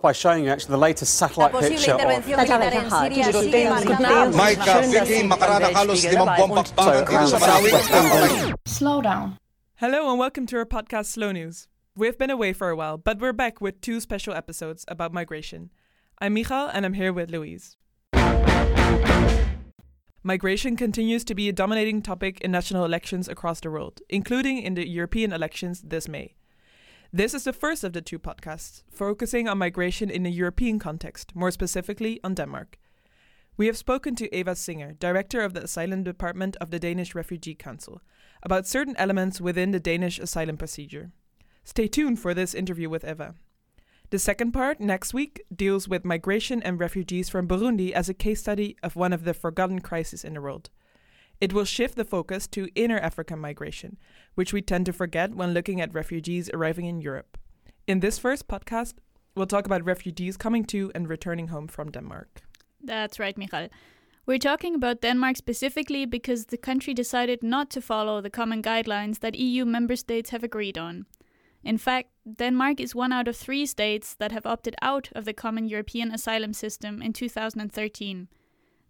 by showing you actually the latest satellite picture of intervención militar en Siria sigue marcando Micah, Vicky, makaraan halos limampung bakbakan dito sa Marawi. Slow down. Hello and welcome to our podcast Slow News. We've been away for a while, but we're back with two special episodes about migration. I'm Michal and I'm here with Louise. Migration continues to be a dominating topic in national elections across the world, including in the European elections this May. This is the first of the two podcasts, focusing on migration in a European context, more specifically on Denmark. We have spoken to Eva Singer, Director of the Asylum Department of the Danish Refugee Council, about certain elements within the Danish asylum procedure. Stay tuned for this interview with Eva. The second part, next week, deals with migration and refugees from Burundi as a case study of one of the forgotten crises in the world. It will shift the focus to inner African migration, which we tend to forget when looking at refugees arriving in Europe. In this first podcast, we'll talk about refugees coming to and returning home from Denmark. That's right, Michal. We're talking about Denmark specifically because the country decided not to follow the common guidelines that EU member states have agreed on. In fact, Denmark is one out of three states that have opted out of the common European asylum system in 2013.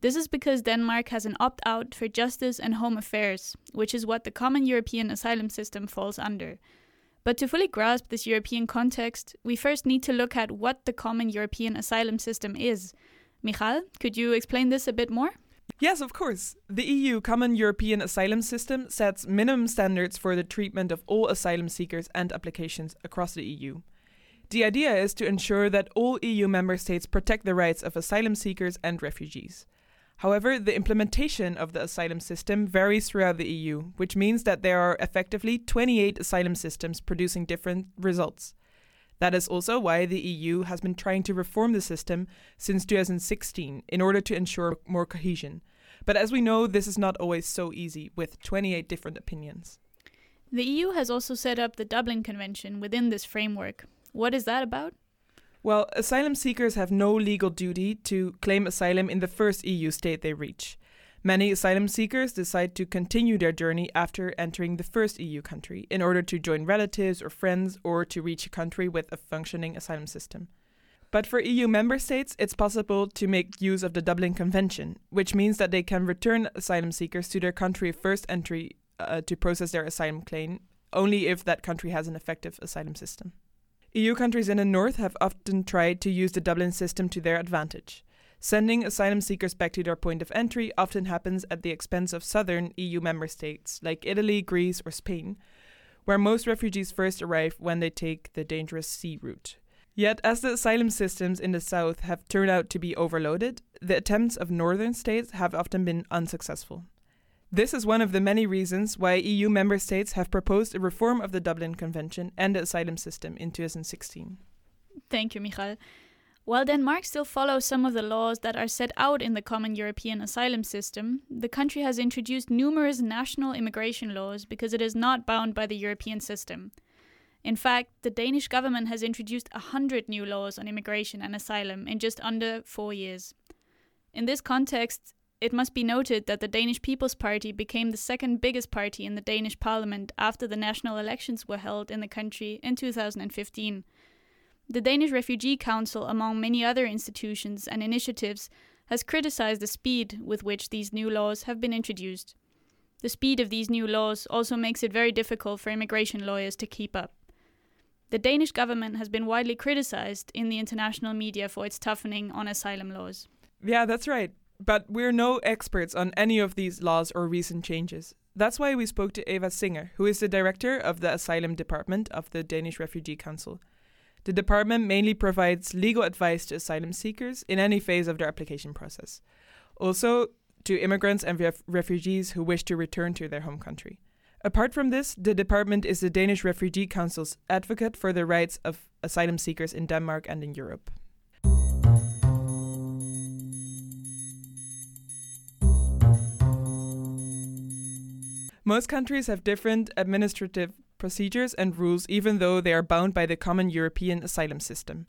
This is because Denmark has an opt out for justice and home affairs, which is what the common European asylum system falls under. But to fully grasp this European context, we first need to look at what the common European asylum system is. Michal, could you explain this a bit more? Yes, of course. The EU Common European Asylum System sets minimum standards for the treatment of all asylum seekers and applications across the EU. The idea is to ensure that all EU member states protect the rights of asylum seekers and refugees. However, the implementation of the asylum system varies throughout the EU, which means that there are effectively 28 asylum systems producing different results. That is also why the EU has been trying to reform the system since 2016 in order to ensure more cohesion. But as we know, this is not always so easy with 28 different opinions. The EU has also set up the Dublin Convention within this framework. What is that about? Well, asylum seekers have no legal duty to claim asylum in the first EU state they reach. Many asylum seekers decide to continue their journey after entering the first EU country in order to join relatives or friends or to reach a country with a functioning asylum system. But for EU member states, it's possible to make use of the Dublin Convention, which means that they can return asylum seekers to their country of first entry uh, to process their asylum claim, only if that country has an effective asylum system. EU countries in the north have often tried to use the Dublin system to their advantage. Sending asylum seekers back to their point of entry often happens at the expense of southern EU member states like Italy, Greece, or Spain, where most refugees first arrive when they take the dangerous sea route. Yet, as the asylum systems in the south have turned out to be overloaded, the attempts of northern states have often been unsuccessful. This is one of the many reasons why EU member states have proposed a reform of the Dublin Convention and the asylum system in 2016. Thank you, Michal. While Denmark still follows some of the laws that are set out in the common European asylum system, the country has introduced numerous national immigration laws because it is not bound by the European system. In fact, the Danish government has introduced a hundred new laws on immigration and asylum in just under four years. In this context, it must be noted that the Danish People's Party became the second biggest party in the Danish parliament after the national elections were held in the country in 2015. The Danish Refugee Council, among many other institutions and initiatives, has criticized the speed with which these new laws have been introduced. The speed of these new laws also makes it very difficult for immigration lawyers to keep up. The Danish government has been widely criticized in the international media for its toughening on asylum laws. Yeah, that's right. But we're no experts on any of these laws or recent changes. That's why we spoke to Eva Singer, who is the director of the Asylum Department of the Danish Refugee Council. The department mainly provides legal advice to asylum seekers in any phase of their application process, also to immigrants and ref- refugees who wish to return to their home country. Apart from this, the department is the Danish Refugee Council's advocate for the rights of asylum seekers in Denmark and in Europe. Most countries have different administrative procedures and rules, even though they are bound by the common European asylum system.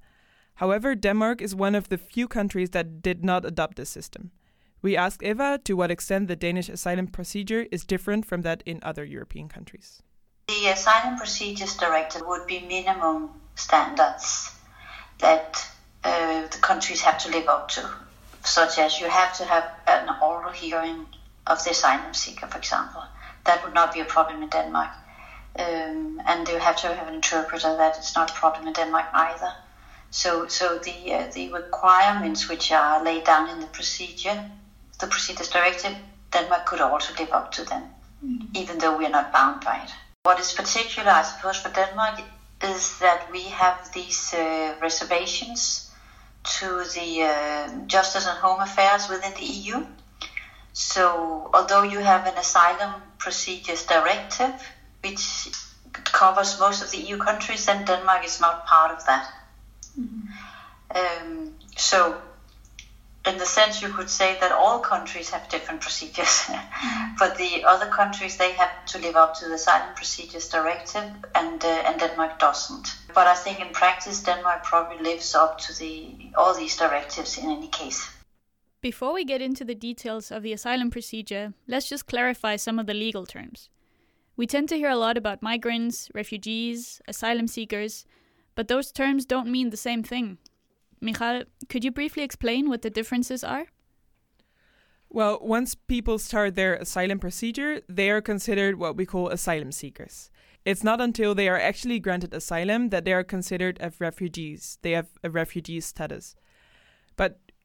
However, Denmark is one of the few countries that did not adopt this system. We asked Eva to what extent the Danish asylum procedure is different from that in other European countries. The Asylum Procedures Directive would be minimum standards that uh, the countries have to live up to, such as you have to have an oral hearing of the asylum seeker, for example. That would not be a problem in Denmark. Um, and you have to have an interpreter. That is not a problem in Denmark either. So, so the uh, the requirements which are laid down in the procedure, the procedures directive, Denmark could also live up to them, mm-hmm. even though we are not bound by it. What is particular, I suppose, for Denmark is that we have these uh, reservations to the uh, justice and home affairs within the EU. So, although you have an asylum procedures directive, which covers most of the EU countries, then Denmark is not part of that. Mm-hmm. Um, so, in the sense, you could say that all countries have different procedures, mm-hmm. but the other countries they have to live up to the Asylum Procedures Directive, and uh, and Denmark doesn't. But I think in practice, Denmark probably lives up to the all these directives in any case. Before we get into the details of the asylum procedure, let's just clarify some of the legal terms. We tend to hear a lot about migrants, refugees, asylum seekers, but those terms don't mean the same thing. Michal, could you briefly explain what the differences are? Well, once people start their asylum procedure, they are considered what we call asylum seekers. It's not until they are actually granted asylum that they are considered as refugees. They have a refugee status.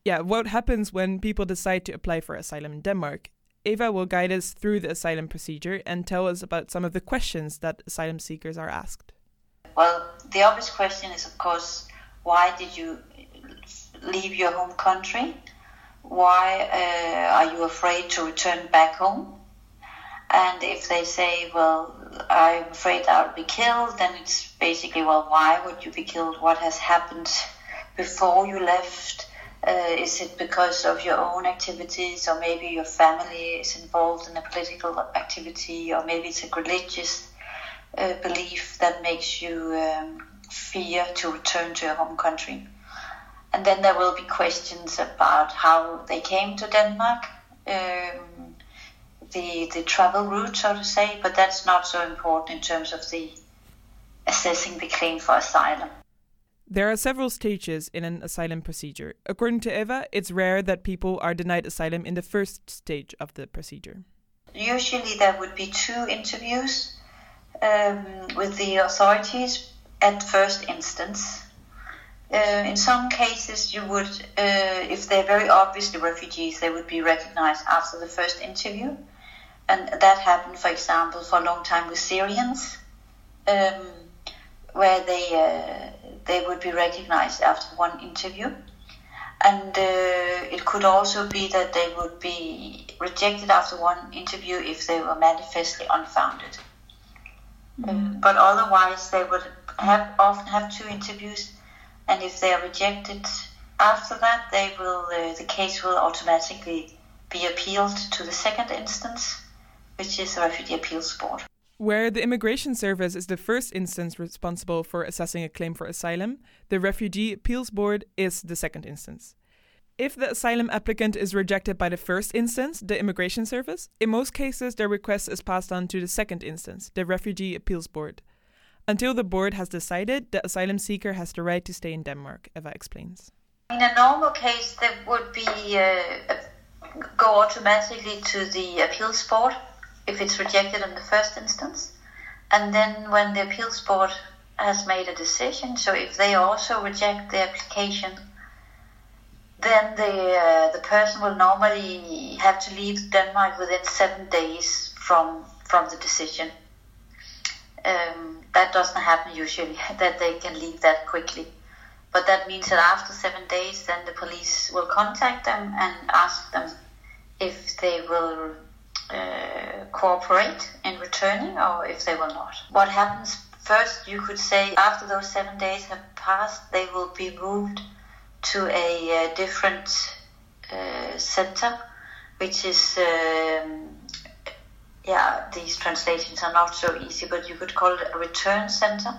Yeah, what happens when people decide to apply for asylum in Denmark Eva will guide us through the asylum procedure and tell us about some of the questions that asylum seekers are asked. Well, the obvious question is, of course, why did you leave your home country? Why uh, are you afraid to return back home? And if they say, well, I'm afraid I'll be killed, then it's basically, well, why would you be killed? What has happened before you left? Uh, is it because of your own activities, or maybe your family is involved in a political activity, or maybe it's a religious uh, belief that makes you um, fear to return to your home country? And then there will be questions about how they came to Denmark, um, the the travel route, so to say. But that's not so important in terms of the assessing the claim for asylum. There are several stages in an asylum procedure. According to Eva, it's rare that people are denied asylum in the first stage of the procedure. Usually, there would be two interviews um, with the authorities at first instance. Uh, in some cases, you would, uh, if they're very obviously refugees, they would be recognized after the first interview. And that happened, for example, for a long time with Syrians, um, where they uh, they would be recognized after one interview. And uh, it could also be that they would be rejected after one interview if they were manifestly unfounded. Mm. but otherwise, they would have often have two interviews, and if they are rejected after that, they will uh, the case will automatically be appealed to the second instance, which is the Refugee Appeals Board. Where the Immigration Service is the first instance responsible for assessing a claim for asylum, the Refugee Appeals Board is the second instance. If the asylum applicant is rejected by the first instance, the Immigration Service, in most cases their request is passed on to the second instance, the Refugee Appeals Board. Until the board has decided, the asylum seeker has the right to stay in Denmark, Eva explains. In a normal case, there would be uh, go automatically to the appeals board if it's rejected in the first instance. And then when the appeals board has made a decision, so if they also reject the application, then the uh, the person will normally have to leave Denmark within seven days from from the decision. Um, that doesn't happen usually that they can leave that quickly, but that means that after seven days, then the police will contact them and ask them if they will uh, cooperate in returning or if they will not. What happens first, you could say, after those seven days have passed, they will be moved to a, uh, different uh, center, which is. Um, yeah, these translations are not so easy, but you could call it a return center.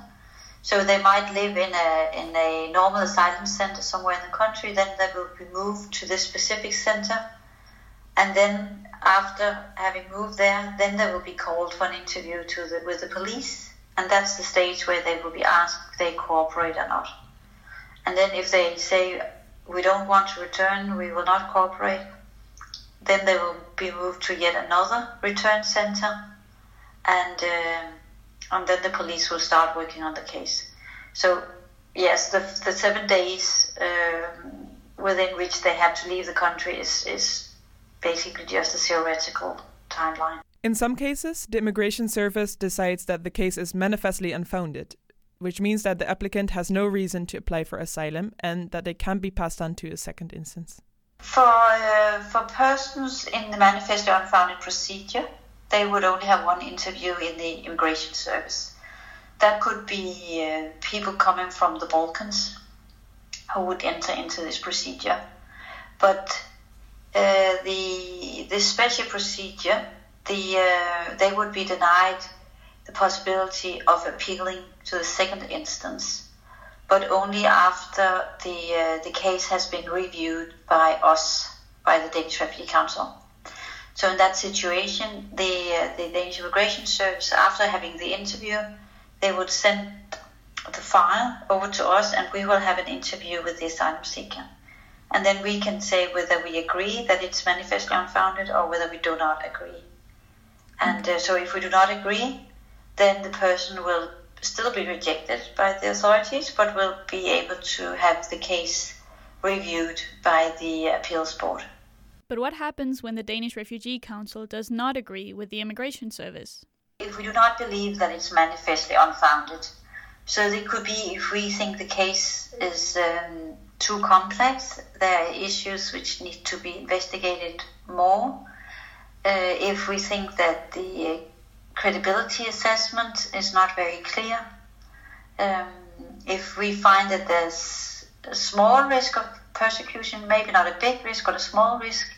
So they might live in a in a normal asylum center somewhere in the country, then they will be moved to this specific center, and then after having moved there, then they will be called for an interview the, with the police, and that's the stage where they will be asked if they cooperate or not. And then if they say, we don't want to return, we will not cooperate, then they will be moved to yet another return center, and uh, and then the police will start working on the case. So yes, the, the seven days um, within which they have to leave the country is is basically just a theoretical timeline. In some cases, the Immigration Service decides that the case is manifestly unfounded, which means that the applicant has no reason to apply for asylum and that they can be passed on to a second instance. For, uh, for persons in the manifestly unfounded procedure, they would only have one interview in the Immigration Service. That could be uh, people coming from the Balkans who would enter into this procedure. But the the special procedure, the uh, they would be denied the possibility of appealing to the second instance, but only after the uh, the case has been reviewed by us, by the Danish Refugee Council. So in that situation, the uh, the Danish Immigration Service, after having the interview, they would send the file over to us, and we will have an interview with the asylum seeker. And then we can say whether we agree that it's manifestly unfounded or whether we do not agree. And uh, so if we do not agree, then the person will still be rejected by the authorities, but will be able to have the case reviewed by the appeals board. But what happens when the Danish Refugee Council does not agree with the Immigration Service? If we do not believe that it's manifestly unfounded, so it could be if we think the case is um, too complex, there are issues which need to be investigated more. Uh, if we think that the credibility assessment is not very clear, um, if we find that there's a small risk of persecution, maybe not a big risk, but a small risk,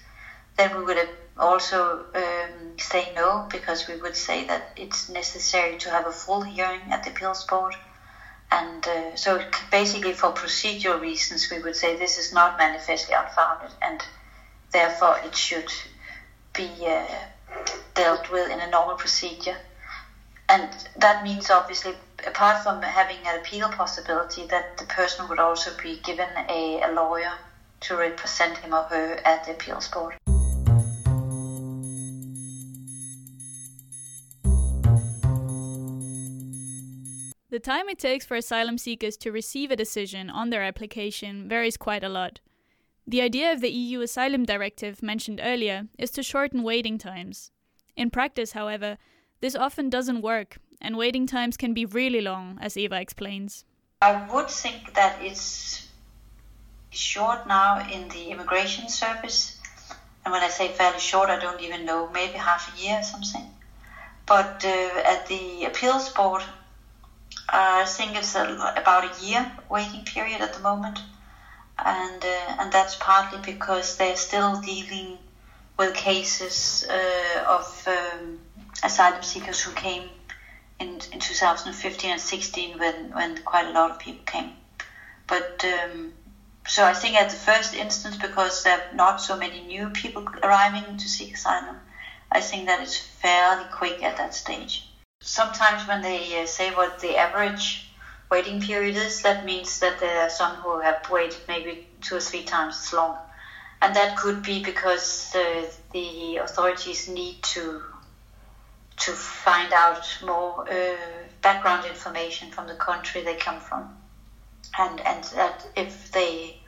then we would also um, say no because we would say that it's necessary to have a full hearing at the appeals board. And uh, so, basically, for procedural reasons, we would say this is not manifestly unfounded, and therefore it should be uh, dealt with in a normal procedure. And that means, obviously, apart from having an appeal possibility, that the person would also be given a, a lawyer to represent him or her at the appeals board. The time it takes for asylum seekers to receive a decision on their application varies quite a lot. The idea of the EU Asylum Directive mentioned earlier is to shorten waiting times. In practice, however, this often doesn't work, and waiting times can be really long, as Eva explains. I would think that it's short now in the immigration service. And when I say fairly short, I don't even know, maybe half a year or something. But uh, at the appeals board, I think it's a, about a year waiting period at the moment, and uh, and that's partly because they're still dealing with cases uh, of um, asylum seekers who came in in 2015 and 16 when when quite a lot of people came, but. Um, so I think at the first instance, because there are not so many new people arriving to seek asylum, I think that it's fairly quick at that stage. Sometimes when they uh, say what the average waiting period is, that means that there are some who have waited maybe two or three times as long. And that could be because the authorities need to to find out more uh, background information from the country they come from, and and that if they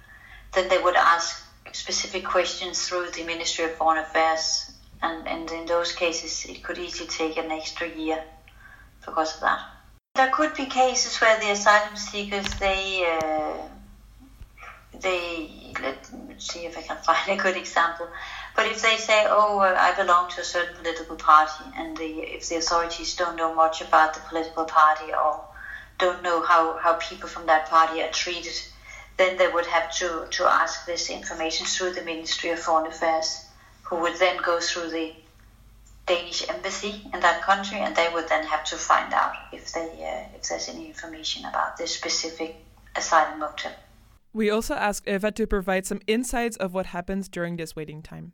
then they would ask specific questions through the Ministry of Foreign Affairs, and, and in those cases it could easily take an extra year because of that. There could be cases where the asylum seekers they uh, they let me see if I can find a good example. But if they say, "Oh, uh, I belong to a certain political party," and the, if the authorities don't know much about the political party or don't know how, how people from that party are treated, then they would have to, to ask this information through the Ministry of Foreign Affairs, who would then go through the Danish embassy in that country, and they would then have to find out if they uh, if there's any information about this specific asylum motive. We also asked Eva to provide some insights of what happens during this waiting time.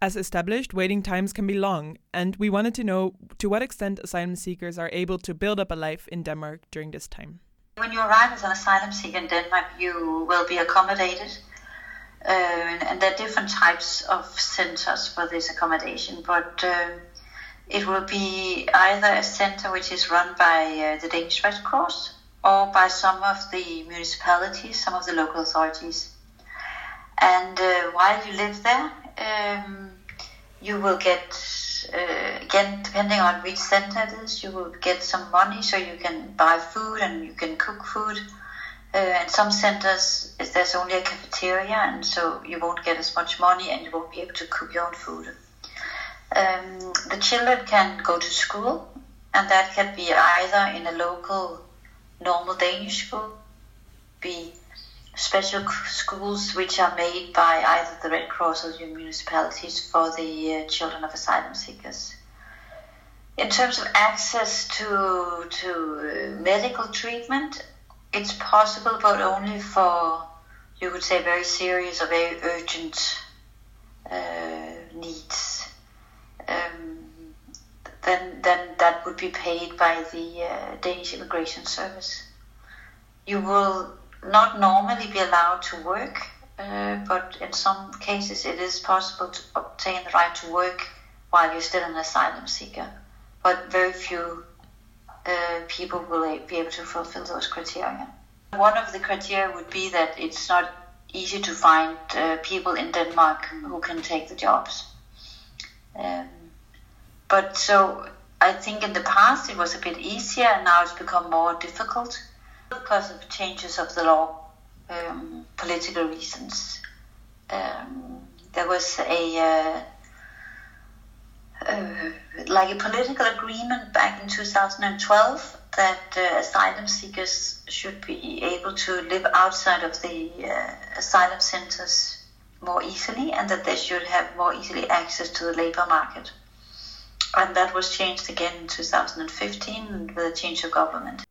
As established, waiting times can be long, and we wanted to know to what extent asylum seekers are able to build up a life in Denmark during this time. When you arrive as an asylum seeker in Denmark, you will be accommodated and, and, there are different types of centers for this accommodation, but um, it will be either a center which is run by uh, the Danish Red Cross or by some of the municipalities, some of the local authorities. And uh, while you live there, um, you will get, uh, again, depending on which center it is, you will get some money so you can buy food and you can cook food. Uh, some centers, there's only a cafeteria, and so you won't get as much money and you won't be able to cook your own food. Um, the children can go to school, and that can be either in a local normal Danish school, be special schools which are made by either the Red Cross or the municipalities for the uh, children of asylum seekers. In terms of access to to uh, medical treatment, it's possible, but only for you could say very serious or very urgent uh, needs. Um, then then that would be paid by the uh, Danish Immigration Service. You will not normally be allowed to work, uh, but in some cases it is possible to obtain the right to work while you're still an asylum seeker. But very few uh, people will be able to fulfill those criteria. One of the criteria would be that it's not easy to find uh, people in Denmark who can take the jobs. Um, but so I think in the past it was a bit easier, and now it's become more difficult because of changes of the law, um, political reasons. Um, there was a uh, uh, like a political agreement back in 2012 that uh, asylum seekers should be able to live outside of the uh, asylum centers more easily and that they should have more easily access to the labor market. And that was changed again in 2015 with a change of government.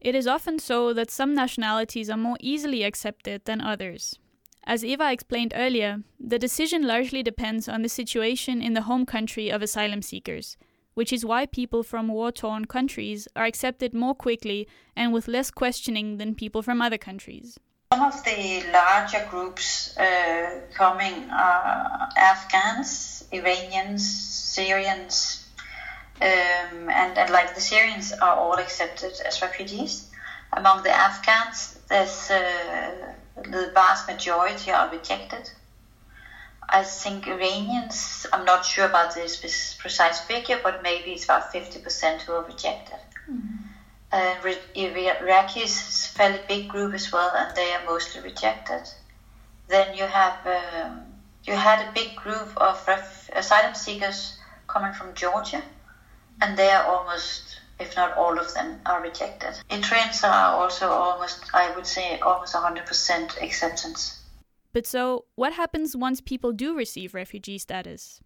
It is often so that some nationalities are more easily accepted than others. As Eva explained earlier, the decision largely depends on the situation in the home country of asylum seekers, which is why people from war torn countries are accepted more quickly and with less questioning than people from other countries. Some of the larger groups uh, coming are Afghans, Iranians, Syrians, um, and, and, like the Syrians are all accepted as refugees. Among the Afghans, there's uh, the vast majority are rejected. I think Iranians, I'm not sure about this precise figure, but maybe it's about 50% who are rejected. Mm-hmm. Uh, Iraqis is a fairly big group as well, and they are mostly rejected. Then you have um, you had a big group of ref- asylum seekers coming from Georgia, and they are almost, if not all of them, are rejected. Eritreans are also almost, I would say, almost 100% acceptance. But so, what happens once people do receive refugee status?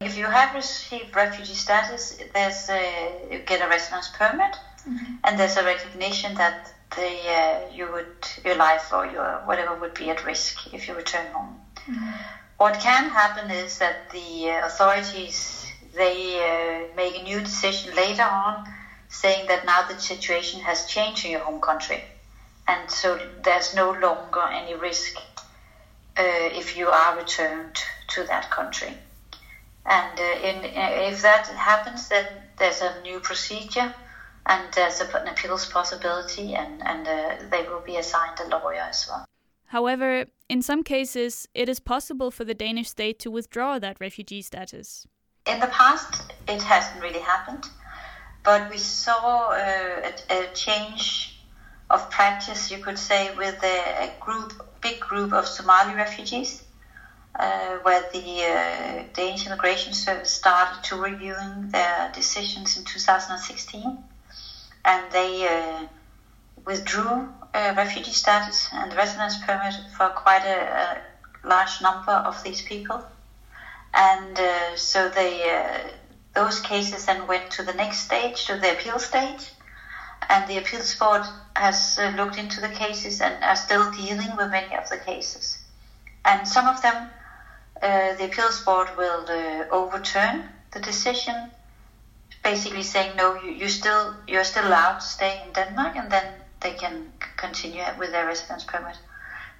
If you have received refugee status, there's a, you get a residence permit, mm-hmm. and there's a recognition that the uh, you would your life or your whatever would be at risk if you return home. Mm-hmm. What can happen is that the uh, authorities they uh, make a new decision later on saying that now the situation has changed in your home country and so there's no longer any risk uh, if you are returned to that country. And uh, in, uh, if that happens, then there's a new procedure and there's an appeals possibility, and, and uh, they will be assigned a lawyer as well. However, in some cases, it is possible for the Danish state to withdraw that refugee status. In the past, it hasn't really happened, but we saw uh, a, a, change of practice, you could say, with a, group, big group of Somali refugees, uh, where the uh, Danish Immigration Service started to reviewing their decisions in 2016, and they uh, withdrew uh, refugee status and residence permit for quite a, a large number of these people and uh, so they uh, those cases then went to the next stage, to the appeal stage, and the appeals board has uh, looked into the cases and are still dealing with many of the cases, and some of them uh, the appeals board will uh, overturn the decision basically saying no, you, you still you're still allowed to stay in Denmark, and then they can continue with their residence permit.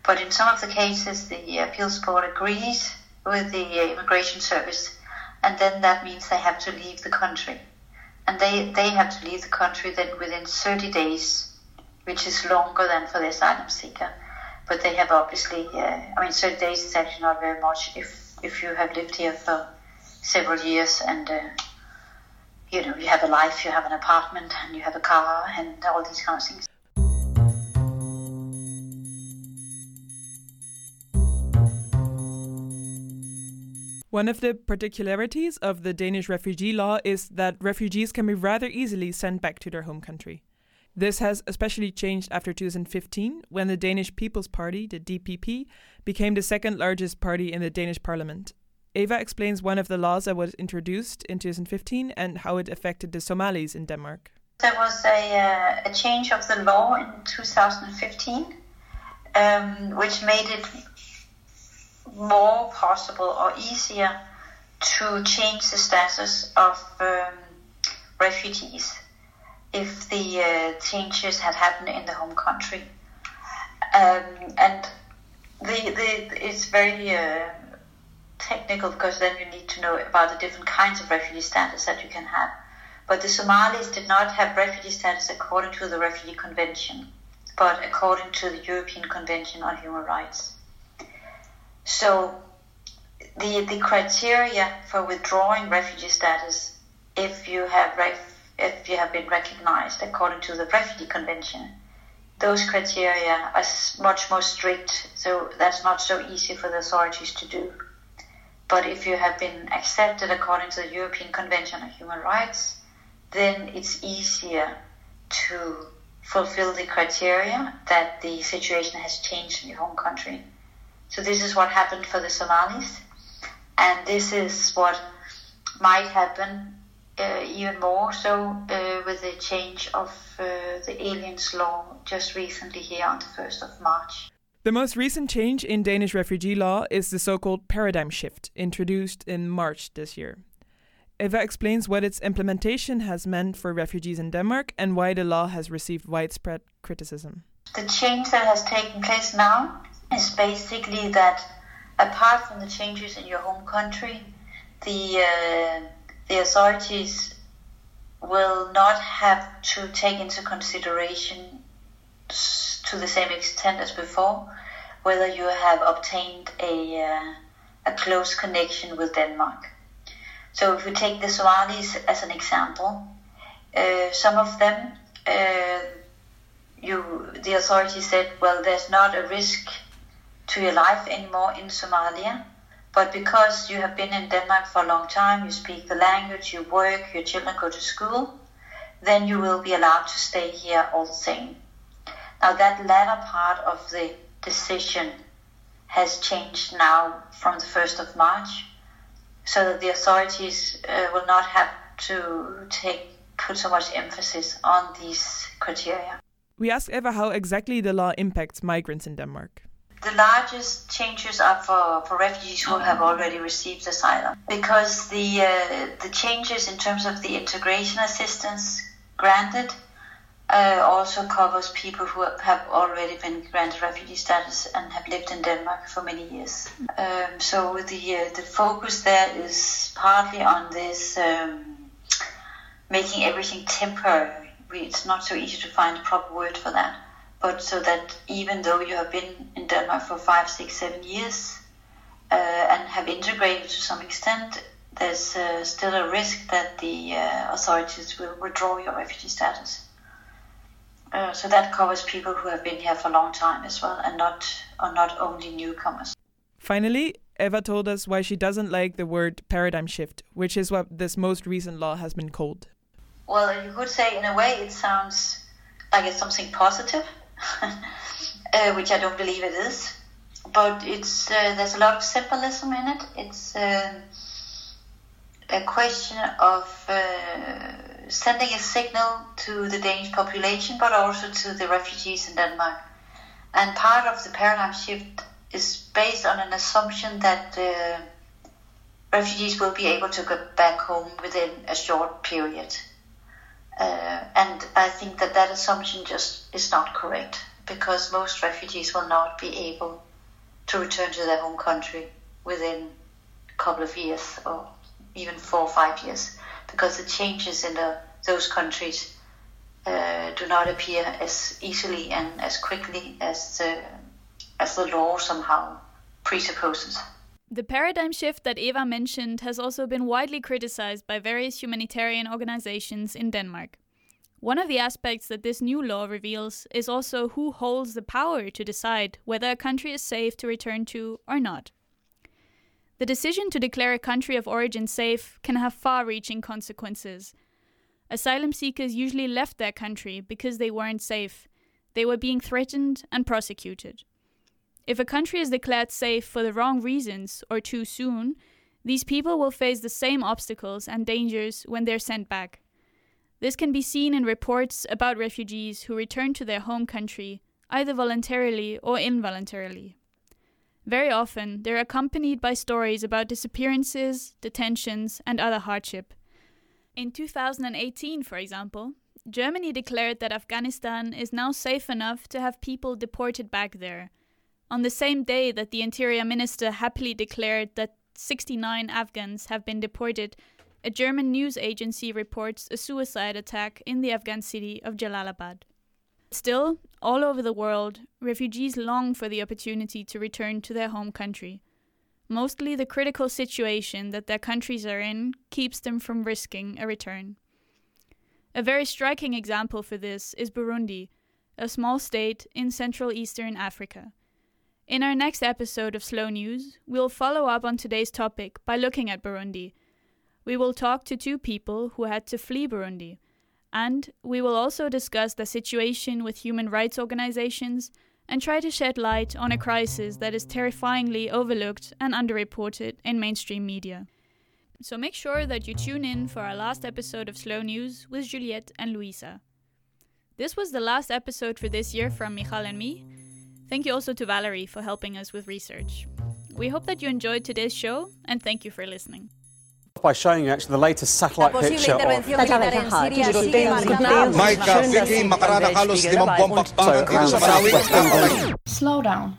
But in some of the cases, the appeals board agrees with the immigration service, and then that means they have to leave the country, and they they have to leave the country then within 30 days, which is longer than for the asylum seeker. But they have obviously, uh, I mean, 30 days is actually not very much if if you have lived here for several years and. Uh, you know, you have a life, you have an apartment, and you have a car, and all these kind of things. One of the particularities of the Danish refugee law is that refugees can be rather easily sent back to their home country. This has especially changed after 2015, when the Danish People's Party, the DPP, became the second largest party in the Danish parliament. Eva explains one of the laws that was introduced in 2015 and how it affected the Somalis in Denmark. There was a, uh, a change of the law in 2015, um, which made it more possible or easier to change the status of um, refugees if the uh, changes had happened in the home country. Um, and the, the, it's very uh, technical because then you need to know about the different kinds of refugee status that you can have. But the Somalis did not have refugee status according to the Refugee Convention, but according to the European Convention on Human Rights. So the the criteria for withdrawing refugee status, if you have ref, if you have been recognized according to the Refugee Convention, those criteria are much more strict. So that's not so easy for the authorities to do. But if you have been accepted according to the European Convention on Human Rights, then it's easier to fulfill the criteria that the situation has changed in your home country. So this is what happened for the Somalis, and this is what might happen uh, even more so uh, with the change of uh, the aliens law just recently here on the 1st of March. The most recent change in Danish refugee law is the so called paradigm shift, introduced in March this year. Eva explains what its implementation has meant for refugees in Denmark and why the law has received widespread criticism. The change that has taken place now is basically that apart from the changes in your home country, the uh, the authorities will not have to take into consideration to the same extent as before whether you have obtained a uh, a close connection with Denmark. So if we take the Somalis as an example, uh, some of them, uh, you the authorities said, well, there's not a risk to your life anymore in Somalia. But because you have been in Denmark for a long time, you speak the language, you work, your children go to school, then you will be allowed to stay here all the same. Now, that latter part of the decision has changed now from the 1st of March, so that the authorities uh, will not have to take put so much emphasis on these criteria. We asked Eva how exactly the law impacts migrants in Denmark the largest changes are for, for refugees who have already received asylum because the uh, the changes in terms of the integration assistance granted uh, also covers people who have already been granted refugee status and have lived in Denmark for many years. Um, so the uh, the focus there is partly on this um, making everything temporary. It's not so easy to find a proper word for that but so that even though you have been in Denmark for five, six, seven years uh, and have integrated to some extent, there's uh, still a risk that the uh, authorities will withdraw your refugee status. Uh, so that covers people who have been here for a long time as well, and not or not only newcomers. Finally, Eva told us why she doesn't like the word paradigm shift, which is what this most recent law has been called. Well, you could say in a way it sounds like it's something positive, uh, which I don't believe it is. But it's uh, there's a lot of symbolism in it. It's uh, a question of uh, sending a signal to the Danish population, but also to the refugees in Denmark. And part of the paradigm shift is based on an assumption that uh, refugees will be able to go back home within a short period. Uh, and I think that that assumption just is not correct because most refugees will not be able to return to their home country within a couple of years or even four or five years because the changes in the, those countries uh, do not appear as easily and as quickly as the, as the law somehow presupposes. The paradigm shift that Eva mentioned has also been widely criticized by various humanitarian organizations in Denmark. One of the aspects that this new law reveals is also who holds the power to decide whether a country is safe to return to or not. The decision to declare a country of origin safe can have far reaching consequences. Asylum seekers usually left their country because they weren't safe, they were being threatened and prosecuted. If a country is declared safe for the wrong reasons or too soon, these people will face the same obstacles and dangers when they're sent back. This can be seen in reports about refugees who return to their home country, either voluntarily or involuntarily. Very often, they're accompanied by stories about disappearances, detentions, and other hardship. In 2018, for example, Germany declared that Afghanistan is now safe enough to have people deported back there on the same day that the Interior Minister happily declared that 69 Afghans have been deported, a German news agency reports a suicide attack in the Afghan city of Jalalabad. Still, all over the world, refugees long for the opportunity to return to their home country. Mostly the critical situation that their countries are in keeps them from risking a return. A very striking example for this is Burundi, a small state in Central Eastern Africa. In our next episode of Slow News, we'll follow up on today's topic by looking at Burundi. We will talk to two people who had to flee Burundi, and we will also discuss the situation with human rights organizations and try to shed light on a crisis that is terrifyingly overlooked and underreported in mainstream media. So make sure that you tune in for our last episode of Slow News with Juliette and Luisa. This was the last episode for this year from Michal and me. Thank you also to Valerie for helping us with research. We hope that you enjoyed today's show and thank you for listening. By showing you actually the latest satellite picture of Mike, Vicky, makarana halos limang bombak So, around southwest England. Slow down.